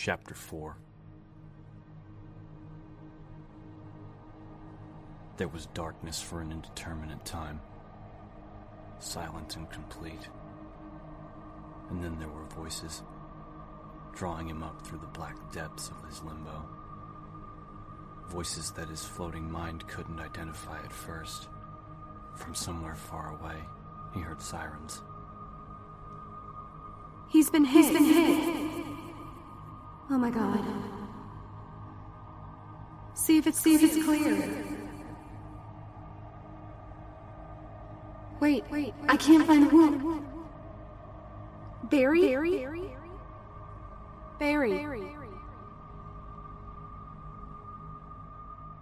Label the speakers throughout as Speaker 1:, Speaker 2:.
Speaker 1: Chapter 4 There was darkness for an indeterminate time, silent and complete. And then there were voices, drawing him up through the black depths of his limbo. Voices that his floating mind couldn't identify at first. From somewhere far away, he heard sirens.
Speaker 2: He's been hit. He's been hit. Oh my god. See if it's see if it's clear. Wait, wait, I can't find the wound. Barry? Barry? Barry. Barry.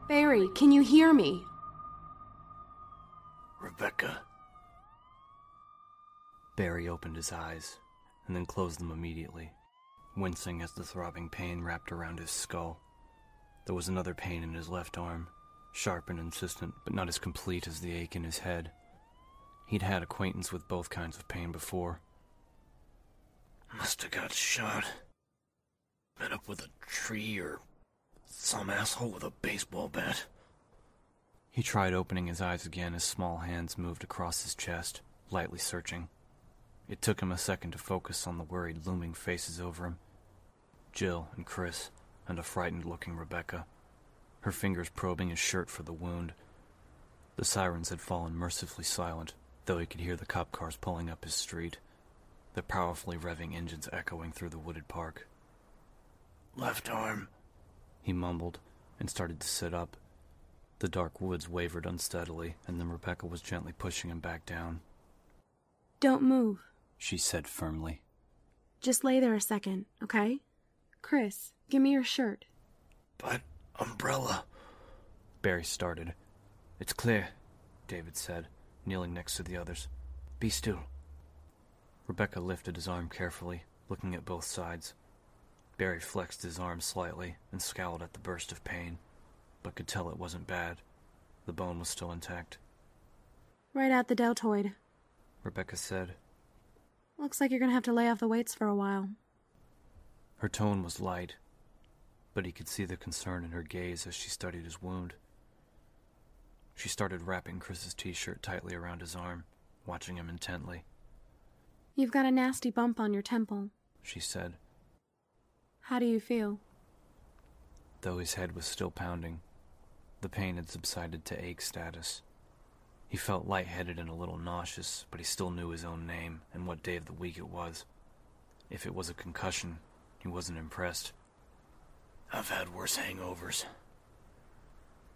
Speaker 2: Barry, can you hear me?
Speaker 1: Rebecca. Barry opened his eyes and then closed them immediately, wincing as the throbbing pain wrapped around his skull. There was another pain in his left arm, sharp and insistent, but not as complete as the ache in his head. He'd had acquaintance with both kinds of pain before.
Speaker 3: Must have got shot. Been up with a tree or some asshole with a baseball bat.
Speaker 1: He tried opening his eyes again as small hands moved across his chest, lightly searching. It took him a second to focus on the worried, looming faces over him Jill and Chris, and a frightened looking Rebecca, her fingers probing his shirt for the wound. The sirens had fallen mercifully silent, though he could hear the cop cars pulling up his street, their powerfully revving engines echoing through the wooded park.
Speaker 3: Left arm,
Speaker 1: he mumbled, and started to sit up. The dark woods wavered unsteadily, and then Rebecca was gently pushing him back down.
Speaker 2: Don't move,
Speaker 1: she said firmly.
Speaker 2: Just lay there a second, okay? Chris, give me your shirt.
Speaker 3: But, umbrella.
Speaker 1: Barry started. It's clear, David said, kneeling next to the others. Be still. Rebecca lifted his arm carefully, looking at both sides. Barry flexed his arm slightly and scowled at the burst of pain, but could tell it wasn't bad. The bone was still intact.
Speaker 2: Right out the deltoid,
Speaker 1: Rebecca said.
Speaker 2: Looks like you're gonna have to lay off the weights for a while.
Speaker 1: Her tone was light, but he could see the concern in her gaze as she studied his wound. She started wrapping Chris's t shirt tightly around his arm, watching him intently.
Speaker 2: You've got a nasty bump on your temple,
Speaker 1: she said.
Speaker 2: How do you feel?
Speaker 1: Though his head was still pounding, the pain had subsided to ache status. He felt lightheaded and a little nauseous, but he still knew his own name and what day of the week it was. If it was a concussion, he wasn't impressed.
Speaker 3: I've had worse hangovers.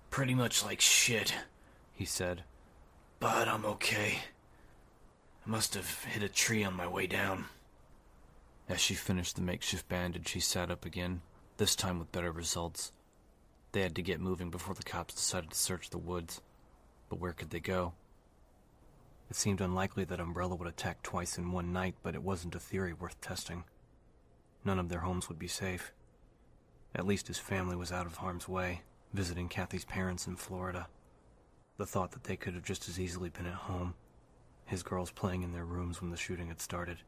Speaker 3: Pretty much like shit, he said. But I'm okay. I must have hit a tree on my way down.
Speaker 1: As she finished the makeshift bandage, she sat up again, this time with better results. They had to get moving before the cops decided to search the woods. But where could they go? It seemed unlikely that Umbrella would attack twice in one night, but it wasn't a theory worth testing. None of their homes would be safe. At least his family was out of harm's way, visiting Kathy's parents in Florida. The thought that they could have just as easily been at home, his girls playing in their rooms when the shooting had started.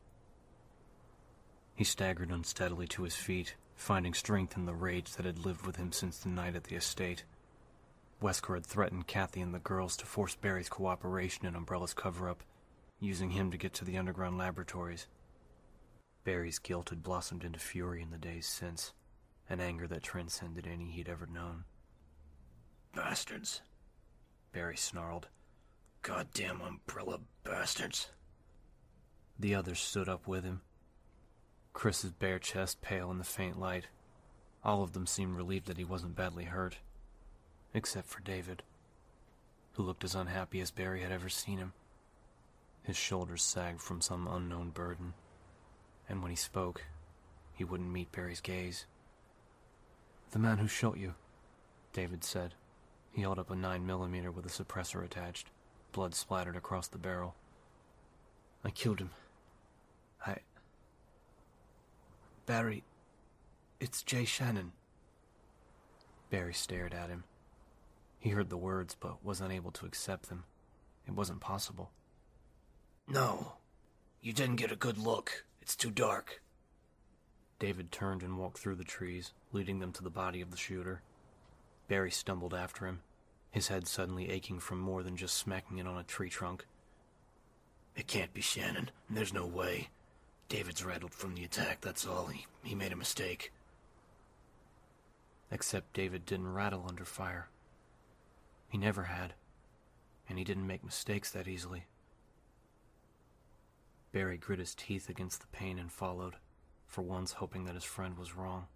Speaker 1: He staggered unsteadily to his feet, finding strength in the rage that had lived with him since the night at the estate. Wesker had threatened Kathy and the girls to force Barry's cooperation in Umbrella's cover up, using him to get to the underground laboratories. Barry's guilt had blossomed into fury in the days since, an anger that transcended any he'd ever known.
Speaker 3: Bastards, Barry snarled. Goddamn umbrella bastards.
Speaker 1: The others stood up with him. Chris's bare chest pale in the faint light. All of them seemed relieved that he wasn't badly hurt except for David, who looked as unhappy as Barry had ever seen him. His shoulders sagged from some unknown burden, and when he spoke, he wouldn't meet Barry's gaze. The man who shot you, David said. He held up a 9 millimeter with a suppressor attached. Blood splattered across the barrel. I killed him. I. Barry. It's Jay Shannon. Barry stared at him. He heard the words, but was unable to accept them. It wasn't possible.
Speaker 3: No. You didn't get a good look. It's too dark.
Speaker 1: David turned and walked through the trees, leading them to the body of the shooter. Barry stumbled after him, his head suddenly aching from more than just smacking it on a tree trunk.
Speaker 3: It can't be Shannon. There's no way. David's rattled from the attack, that's all. He, he made a mistake.
Speaker 1: Except David didn't rattle under fire. He never had. And he didn't make mistakes that easily. Barry grit his teeth against the pain and followed, for once hoping that his friend was wrong.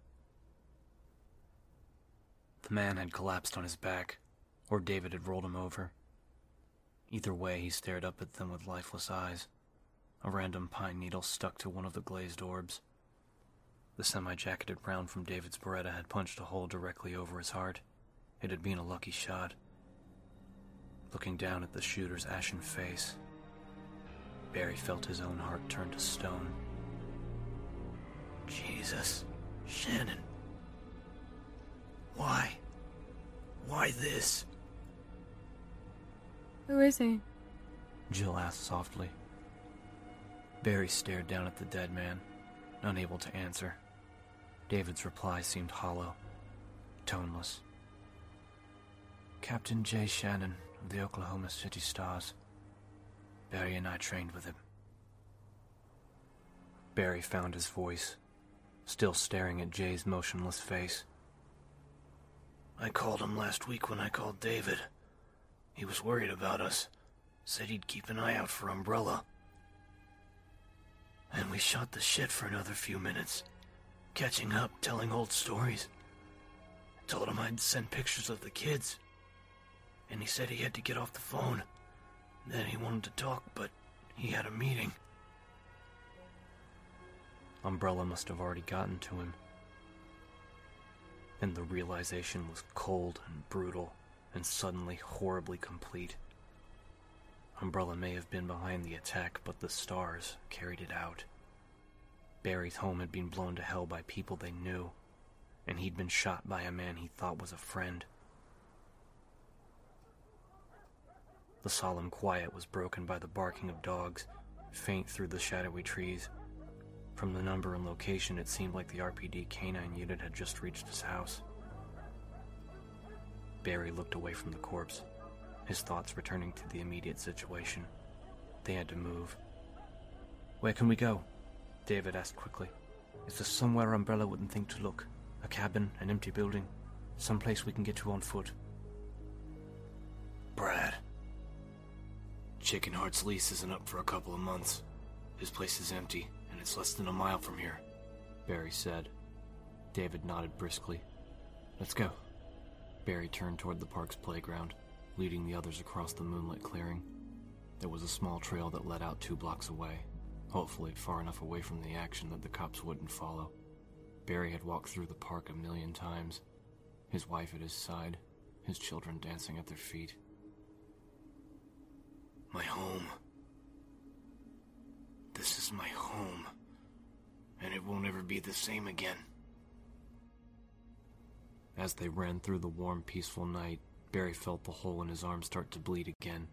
Speaker 1: The man had collapsed on his back, or David had rolled him over. Either way, he stared up at them with lifeless eyes. A random pine needle stuck to one of the glazed orbs. The semi-jacketed round from David's Beretta had punched a hole directly over his heart. It had been a lucky shot. Looking down at the shooter's ashen face, Barry felt his own heart turn to stone.
Speaker 3: Jesus. Shannon. Why? Why this?
Speaker 2: Who is he?
Speaker 1: Jill asked softly. Barry stared down at the dead man, unable to answer. David's reply seemed hollow, toneless. Captain Jay Shannon of the Oklahoma City Stars. Barry and I trained with him. Barry found his voice, still staring at Jay's motionless face.
Speaker 3: I called him last week when I called David. He was worried about us. Said he'd keep an eye out for Umbrella. And we shot the shit for another few minutes. Catching up, telling old stories. Told him I'd send pictures of the kids. And he said he had to get off the phone. Then he wanted to talk, but he had a meeting.
Speaker 1: Umbrella must have already gotten to him. And the realization was cold and brutal and suddenly horribly complete. Umbrella may have been behind the attack, but the stars carried it out. Barry's home had been blown to hell by people they knew, and he'd been shot by a man he thought was a friend. The solemn quiet was broken by the barking of dogs, faint through the shadowy trees. From the number and location, it seemed like the RPD canine unit had just reached his house. Barry looked away from the corpse, his thoughts returning to the immediate situation. They had to move. Where can we go? David asked quickly. Is there somewhere Umbrella wouldn't think to look? A cabin, an empty building, someplace we can get to on foot?
Speaker 3: Brad. Chicken Heart's lease isn't up for a couple of months. His place is empty, and it's less than a mile from here.
Speaker 1: Barry said. David nodded briskly. Let's go. Barry turned toward the park's playground, leading the others across the moonlit clearing. There was a small trail that led out two blocks away, hopefully far enough away from the action that the cops wouldn't follow. Barry had walked through the park a million times, his wife at his side, his children dancing at their feet.
Speaker 3: My home. This is my home. And it won't ever be the same again.
Speaker 1: As they ran through the warm, peaceful night, Barry felt the hole in his arm start to bleed again.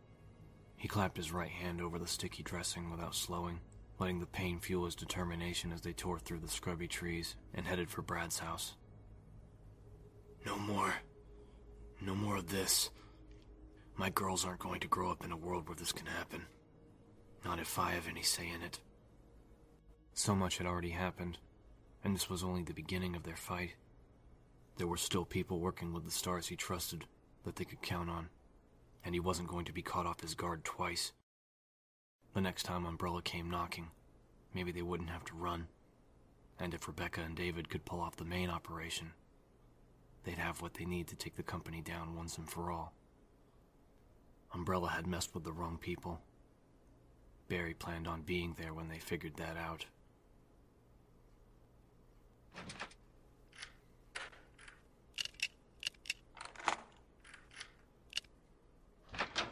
Speaker 1: He clapped his right hand over the sticky dressing without slowing, letting the pain fuel his determination as they tore through the scrubby trees and headed for Brad's house.
Speaker 3: No more. No more of this. My girls aren't going to grow up in a world where this can happen. Not if I have any say in it.
Speaker 1: So much had already happened, and this was only the beginning of their fight. There were still people working with the stars he trusted that they could count on, and he wasn't going to be caught off his guard twice. The next time Umbrella came knocking, maybe they wouldn't have to run. And if Rebecca and David could pull off the main operation, they'd have what they need to take the company down once and for all. Umbrella had messed with the wrong people. Barry planned on being there when they figured that out.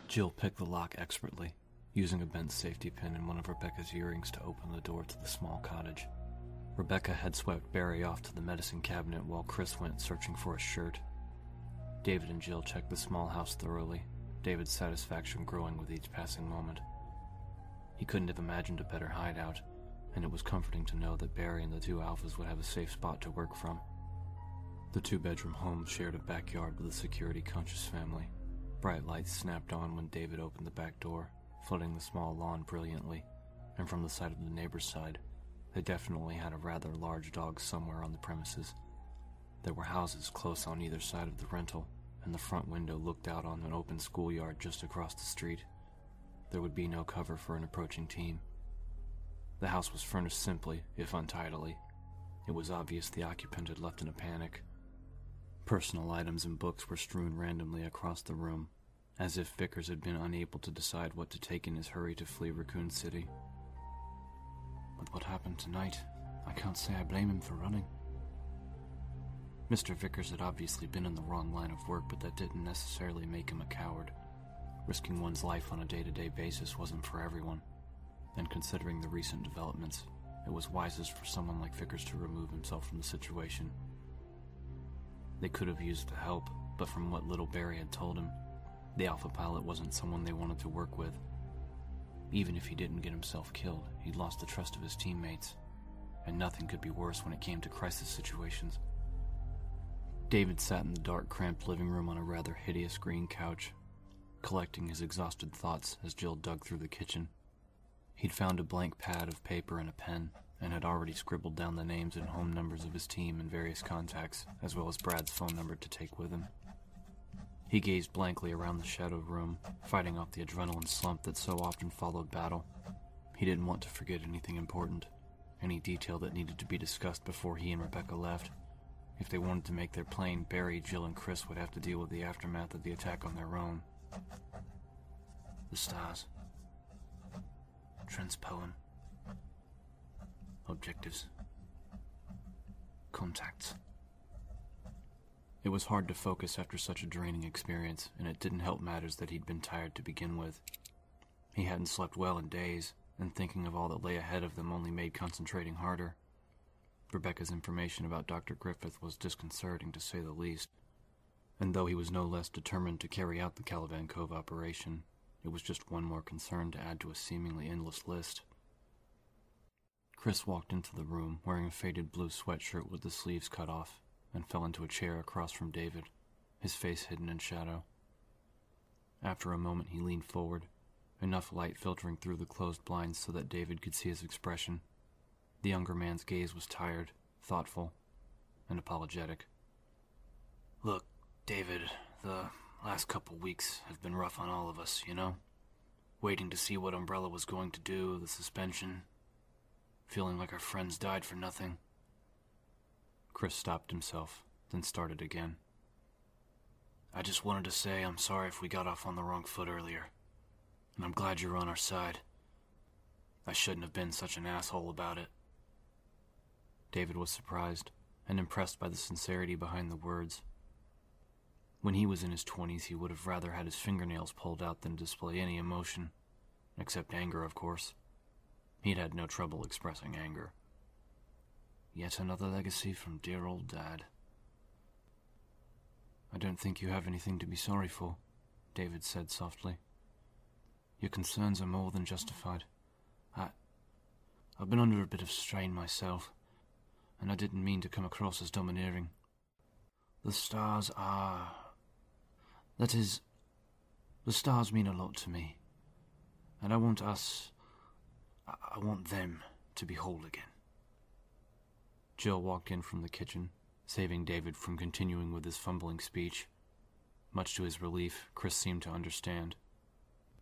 Speaker 1: Jill picked the lock expertly, using a bent safety pin in one of Rebecca's earrings to open the door to the small cottage. Rebecca had swept Barry off to the medicine cabinet while Chris went searching for a shirt. David and Jill checked the small house thoroughly, David's satisfaction growing with each passing moment. He couldn't have imagined a better hideout, and it was comforting to know that Barry and the two alphas would have a safe spot to work from. The two bedroom home shared a backyard with a security conscious family. Bright lights snapped on when David opened the back door, flooding the small lawn brilliantly, and from the side of the neighbor's side, they definitely had a rather large dog somewhere on the premises. There were houses close on either side of the rental, and the front window looked out on an open schoolyard just across the street. There would be no cover for an approaching team. The house was furnished simply, if untidily. It was obvious the occupant had left in a panic. Personal items and books were strewn randomly across the room, as if Vickers had been unable to decide what to take in his hurry to flee Raccoon City. With what happened tonight, I can't say I blame him for running. Mr. Vickers had obviously been in the wrong line of work, but that didn't necessarily make him a coward. Risking one's life on a day to day basis wasn't for everyone, and considering the recent developments, it was wisest for someone like Vickers to remove himself from the situation. They could have used the help, but from what little Barry had told him, the Alpha pilot wasn't someone they wanted to work with. Even if he didn't get himself killed, he'd lost the trust of his teammates, and nothing could be worse when it came to crisis situations. David sat in the dark, cramped living room on a rather hideous green couch, collecting his exhausted thoughts as Jill dug through the kitchen. He'd found a blank pad of paper and a pen, and had already scribbled down the names and home numbers of his team and various contacts, as well as Brad's phone number to take with him. He gazed blankly around the shadowed room, fighting off the adrenaline slump that so often followed battle. He didn't want to forget anything important, any detail that needed to be discussed before he and Rebecca left. If they wanted to make their plane, Barry, Jill, and Chris would have to deal with the aftermath of the attack on their own. The stars. Transpoem. Objectives. Contacts. It was hard to focus after such a draining experience, and it didn't help matters that he'd been tired to begin with. He hadn't slept well in days, and thinking of all that lay ahead of them only made concentrating harder. Rebecca's information about Dr. Griffith was disconcerting to say the least, and though he was no less determined to carry out the Caliban Cove operation, it was just one more concern to add to a seemingly endless list. Chris walked into the room wearing a faded blue sweatshirt with the sleeves cut off and fell into a chair across from David, his face hidden in shadow. After a moment, he leaned forward, enough light filtering through the closed blinds so that David could see his expression. The younger man's gaze was tired, thoughtful, and apologetic. Look, David, the last couple weeks have been rough on all of us, you know? Waiting to see what Umbrella was going to do, the suspension, feeling like our friends died for nothing. Chris stopped himself, then started again. I just wanted to say I'm sorry if we got off on the wrong foot earlier. And I'm glad you're on our side. I shouldn't have been such an asshole about it. David was surprised and impressed by the sincerity behind the words. When he was in his twenties, he would have rather had his fingernails pulled out than display any emotion, except anger, of course. He'd had no trouble expressing anger. Yet another legacy from dear old Dad. I don't think you have anything to be sorry for, David said softly. Your concerns are more than justified. I. I've been under a bit of strain myself, and I didn't mean to come across as domineering. The stars are. That is. The stars mean a lot to me, and I want us. I want them to be whole again. Jill walked in from the kitchen, saving David from continuing with his fumbling speech. Much to his relief, Chris seemed to understand.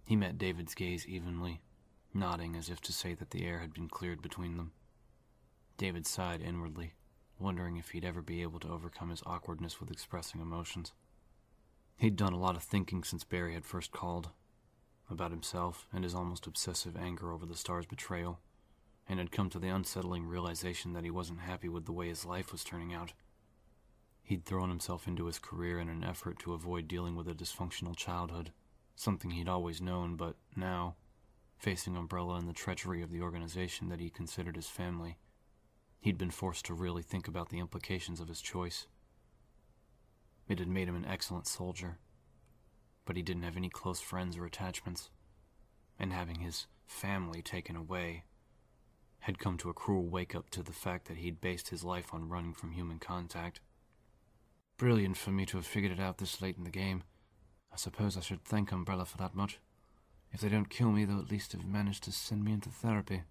Speaker 1: He met David's gaze evenly, nodding as if to say that the air had been cleared between them. David sighed inwardly, wondering if he'd ever be able to overcome his awkwardness with expressing emotions. He'd done a lot of thinking since Barry had first called, about himself and his almost obsessive anger over the star's betrayal and had come to the unsettling realization that he wasn't happy with the way his life was turning out. He'd thrown himself into his career in an effort to avoid dealing with a dysfunctional childhood, something he'd always known, but now, facing Umbrella and the treachery of the organization that he considered his family, he'd been forced to really think about the implications of his choice. It had made him an excellent soldier, but he didn't have any close friends or attachments, and having his family taken away had come to a cruel wake up to the fact that he'd based his life on running from human contact. Brilliant for me to have figured it out this late in the game. I suppose I should thank Umbrella for that much. If they don't kill me, they'll at least have managed to send me into therapy.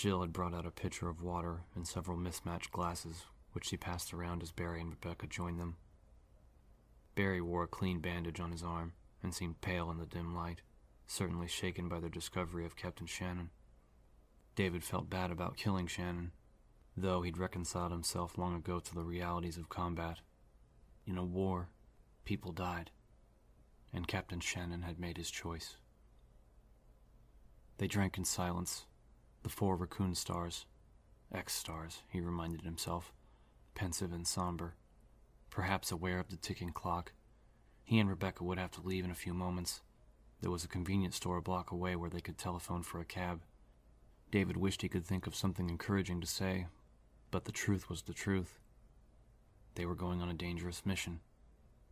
Speaker 1: Jill had brought out a pitcher of water and several mismatched glasses, which she passed around as Barry and Rebecca joined them. Barry wore a clean bandage on his arm and seemed pale in the dim light, certainly shaken by their discovery of Captain Shannon. David felt bad about killing Shannon, though he'd reconciled himself long ago to the realities of combat. In a war, people died, and Captain Shannon had made his choice. They drank in silence, the four raccoon stars, X stars, he reminded himself, pensive and somber, perhaps aware of the ticking clock. He and Rebecca would have to leave in a few moments. There was a convenience store a block away where they could telephone for a cab. David wished he could think of something encouraging to say, but the truth was the truth. They were going on a dangerous mission,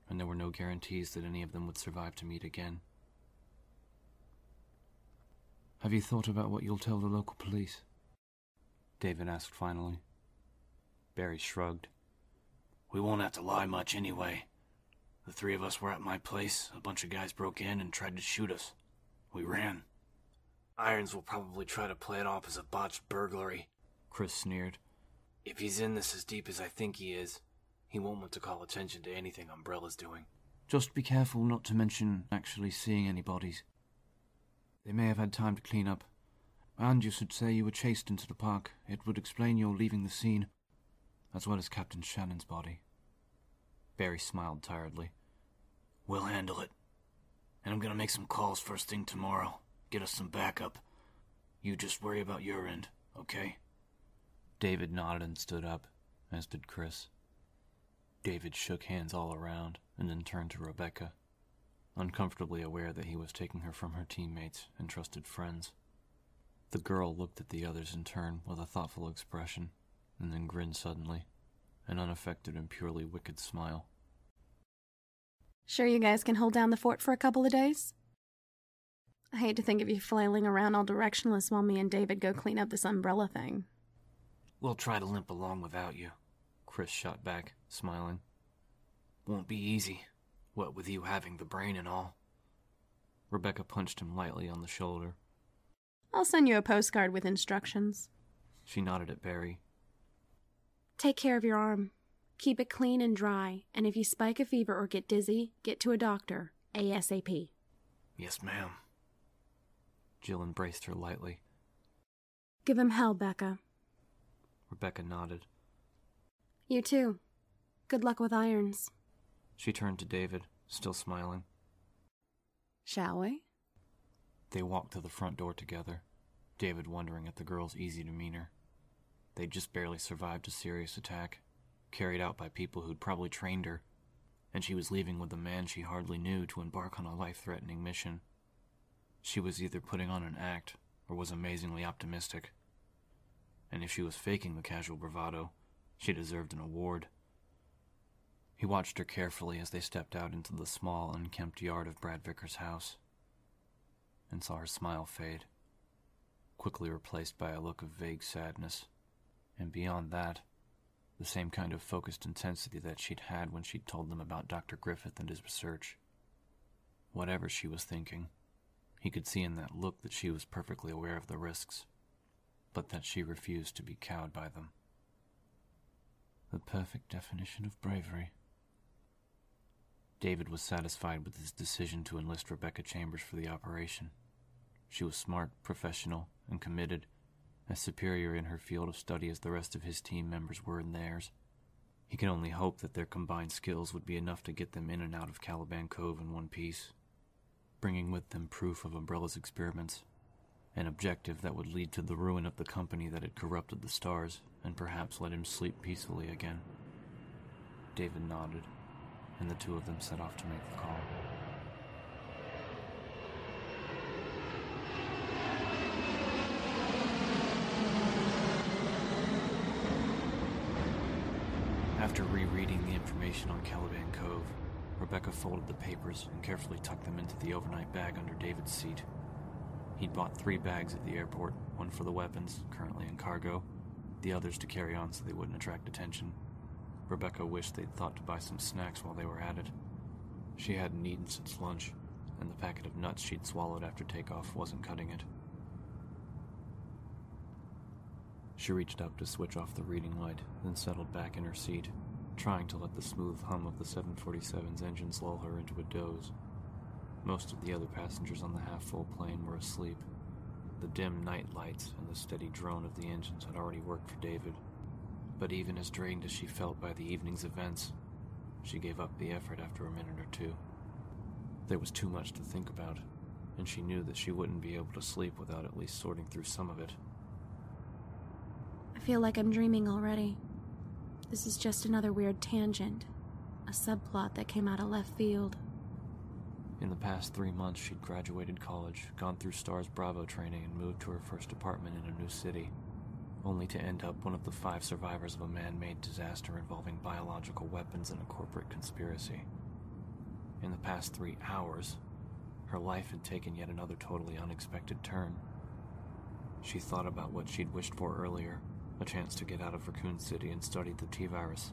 Speaker 1: and there were no guarantees that any of them would survive to meet again. Have you thought about what you'll tell the local police? David asked finally. Barry shrugged.
Speaker 3: We won't have to lie much anyway. The three of us were at my place. A bunch of guys broke in and tried to shoot us. We ran. Irons will probably try to play it off as a botched burglary.
Speaker 1: Chris sneered.
Speaker 3: If he's in this as deep as I think he is, he won't want to call attention to anything Umbrella's doing.
Speaker 1: Just be careful not to mention actually seeing any bodies. They may have had time to clean up. And you should say you were chased into the park. It would explain your leaving the scene, as well as Captain Shannon's body. Barry smiled tiredly.
Speaker 3: We'll handle it. And I'm gonna make some calls first thing tomorrow. Get us some backup. You just worry about your end, okay?
Speaker 1: David nodded and stood up, as did Chris. David shook hands all around and then turned to Rebecca uncomfortably aware that he was taking her from her teammates and trusted friends. The girl looked at the others in turn with a thoughtful expression, and then grinned suddenly, an unaffected and purely wicked smile.
Speaker 2: Sure you guys can hold down the fort for a couple of days? I hate to think of you flailing around all directionless while me and David go clean up this umbrella thing.
Speaker 3: We'll try to limp along without you,
Speaker 1: Chris shot back, smiling.
Speaker 3: Won't be easy. What with you having the brain and all.
Speaker 1: Rebecca punched him lightly on the shoulder.
Speaker 2: I'll send you a postcard with instructions.
Speaker 1: She nodded at Barry.
Speaker 2: Take care of your arm. Keep it clean and dry, and if you spike a fever or get dizzy, get to a doctor ASAP.
Speaker 3: Yes, ma'am.
Speaker 1: Jill embraced her lightly.
Speaker 2: Give him hell, Becca.
Speaker 1: Rebecca nodded.
Speaker 2: You too. Good luck with irons.
Speaker 1: She turned to David, still smiling.
Speaker 2: Shall we?
Speaker 1: They walked to the front door together, David wondering at the girl's easy demeanor. They'd just barely survived a serious attack, carried out by people who'd probably trained her, and she was leaving with a man she hardly knew to embark on a life threatening mission. She was either putting on an act or was amazingly optimistic. And if she was faking the casual bravado, she deserved an award. He watched her carefully as they stepped out into the small, unkempt yard of Brad Vickers' house and saw her smile fade, quickly replaced by a look of vague sadness, and beyond that, the same kind of focused intensity that she'd had when she'd told them about Dr. Griffith and his research. Whatever she was thinking, he could see in that look that she was perfectly aware of the risks, but that she refused to be cowed by them. The perfect definition of bravery. David was satisfied with his decision to enlist Rebecca Chambers for the operation. She was smart, professional, and committed, as superior in her field of study as the rest of his team members were in theirs. He could only hope that their combined skills would be enough to get them in and out of Caliban Cove in one piece, bringing with them proof of Umbrella's experiments, an objective that would lead to the ruin of the company that had corrupted the stars and perhaps let him sleep peacefully again. David nodded and the two of them set off to make the call. After rereading the information on Caliban Cove, Rebecca folded the papers and carefully tucked them into the overnight bag under David's seat. He'd bought three bags at the airport one for the weapons, currently in cargo, the others to carry on so they wouldn't attract attention. Rebecca wished they'd thought to buy some snacks while they were at it. She hadn't eaten since lunch, and the packet of nuts she'd swallowed after takeoff wasn't cutting it. She reached up to switch off the reading light, then settled back in her seat, trying to let the smooth hum of the 747's engines lull her into a doze. Most of the other passengers on the half full plane were asleep. The dim night lights and the steady drone of the engines had already worked for David. But even as drained as she felt by the evening's events, she gave up the effort after a minute or two. There was too much to think about, and she knew that she wouldn't be able to sleep without at least sorting through some of it.
Speaker 2: I feel like I'm dreaming already. This is just another weird tangent, a subplot that came out of left field.
Speaker 1: In the past three months, she'd graduated college, gone through STARS Bravo training, and moved to her first apartment in a new city, only to end up one of the five survivors of a man made disaster involving biological weapons and a corporate conspiracy. In the past three hours, her life had taken yet another totally unexpected turn. She thought about what she'd wished for earlier a chance to get out of Raccoon City and study the T virus.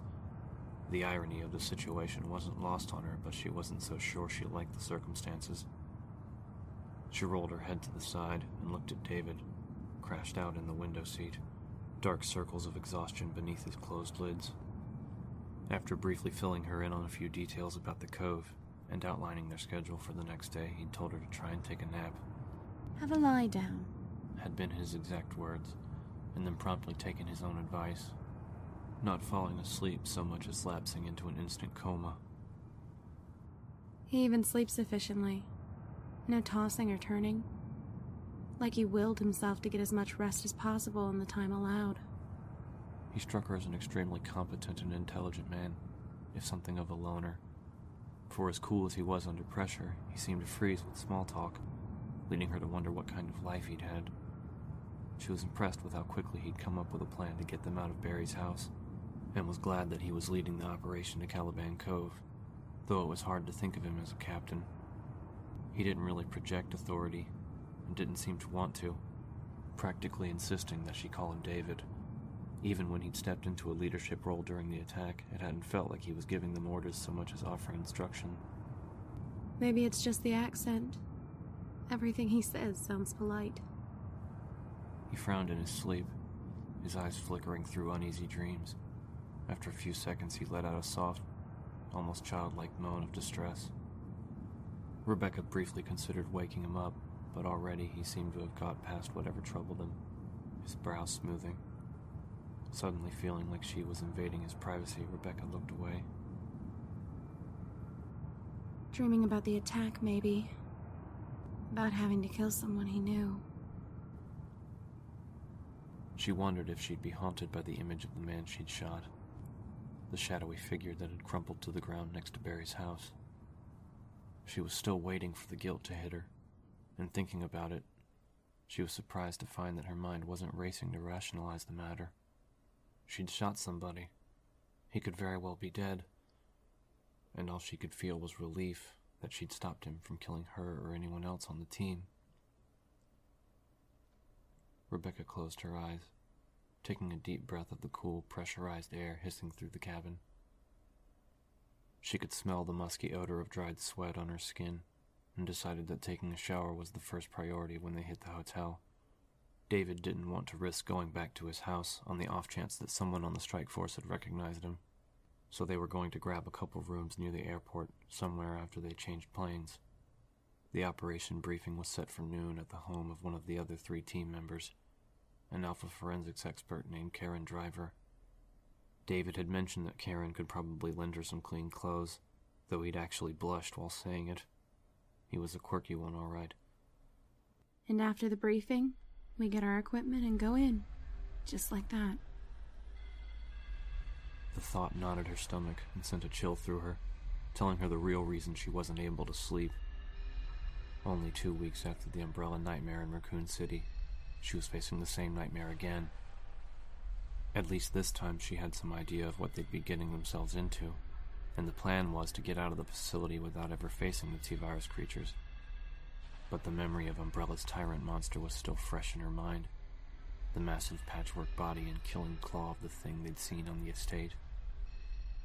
Speaker 1: The irony of the situation wasn't lost on her, but she wasn't so sure she liked the circumstances. She rolled her head to the side and looked at David, crashed out in the window seat, dark circles of exhaustion beneath his closed lids. After briefly filling her in on a few details about the cove and outlining their schedule for the next day, he'd told her to try and take a nap.
Speaker 2: Have a lie down,
Speaker 1: had been his exact words and then promptly taken his own advice, not falling asleep so much as lapsing into an instant coma.
Speaker 2: He even sleeps sufficiently. No tossing or turning. Like he willed himself to get as much rest as possible in the time allowed.
Speaker 1: He struck her as an extremely competent and intelligent man, if something of a loner. For as cool as he was under pressure, he seemed to freeze with small talk, leading her to wonder what kind of life he'd had. She was impressed with how quickly he'd come up with a plan to get them out of Barry's house, and was glad that he was leading the operation to Caliban Cove, though it was hard to think of him as a captain. He didn't really project authority, and didn't seem to want to, practically insisting that she call him David. Even when he'd stepped into a leadership role during the attack, it hadn't felt like he was giving them orders so much as offering instruction.
Speaker 2: Maybe it's just the accent. Everything he says sounds polite.
Speaker 1: He frowned in his sleep, his eyes flickering through uneasy dreams. After a few seconds, he let out a soft, almost childlike moan of distress. Rebecca briefly considered waking him up, but already he seemed to have got past whatever troubled him, his brow smoothing. Suddenly feeling like she was invading his privacy, Rebecca looked away.
Speaker 2: Dreaming about the attack, maybe. About having to kill someone he knew.
Speaker 1: She wondered if she'd be haunted by the image of the man she'd shot, the shadowy figure that had crumpled to the ground next to Barry's house. She was still waiting for the guilt to hit her, and thinking about it, she was surprised to find that her mind wasn't racing to rationalize the matter. She'd shot somebody. He could very well be dead. And all she could feel was relief that she'd stopped him from killing her or anyone else on the team. Rebecca closed her eyes, taking a deep breath of the cool, pressurized air hissing through the cabin. She could smell the musky odor of dried sweat on her skin and decided that taking a shower was the first priority when they hit the hotel. David didn't want to risk going back to his house on the off chance that someone on the strike force had recognized him, so they were going to grab a couple rooms near the airport somewhere after they changed planes. The operation briefing was set for noon at the home of one of the other three team members, an alpha forensics expert named Karen Driver. David had mentioned that Karen could probably lend her some clean clothes, though he'd actually blushed while saying it. He was a quirky one, all right.
Speaker 2: And after the briefing, we get our equipment and go in. Just like that.
Speaker 1: The thought knotted her stomach and sent a chill through her, telling her the real reason she wasn't able to sleep only two weeks after the umbrella nightmare in Raccoon City, she was facing the same nightmare again. At least this time she had some idea of what they'd be getting themselves into, and the plan was to get out of the facility without ever facing the T-virus creatures. But the memory of Umbrella's tyrant monster was still fresh in her mind. The massive patchwork body and killing claw of the thing they'd seen on the estate.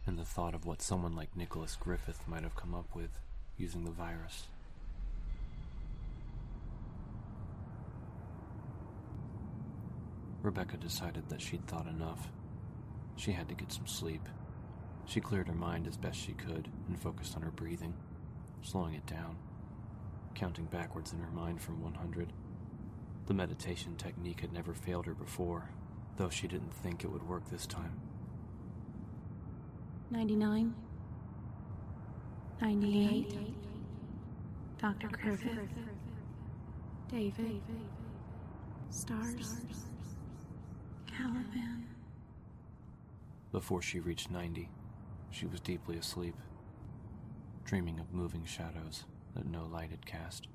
Speaker 1: And the thought of what someone like Nicholas Griffith might have come up with using the virus. Rebecca decided that she'd thought enough. She had to get some sleep. She cleared her mind as best she could and focused on her breathing, slowing it down, counting backwards in her mind from 100. The meditation technique had never failed her before, though she didn't think it would work this time.
Speaker 2: 99. 98. Dr. Griffith. David. Stars. Caliban.
Speaker 1: Before she reached 90, she was deeply asleep, dreaming of moving shadows that no light had cast.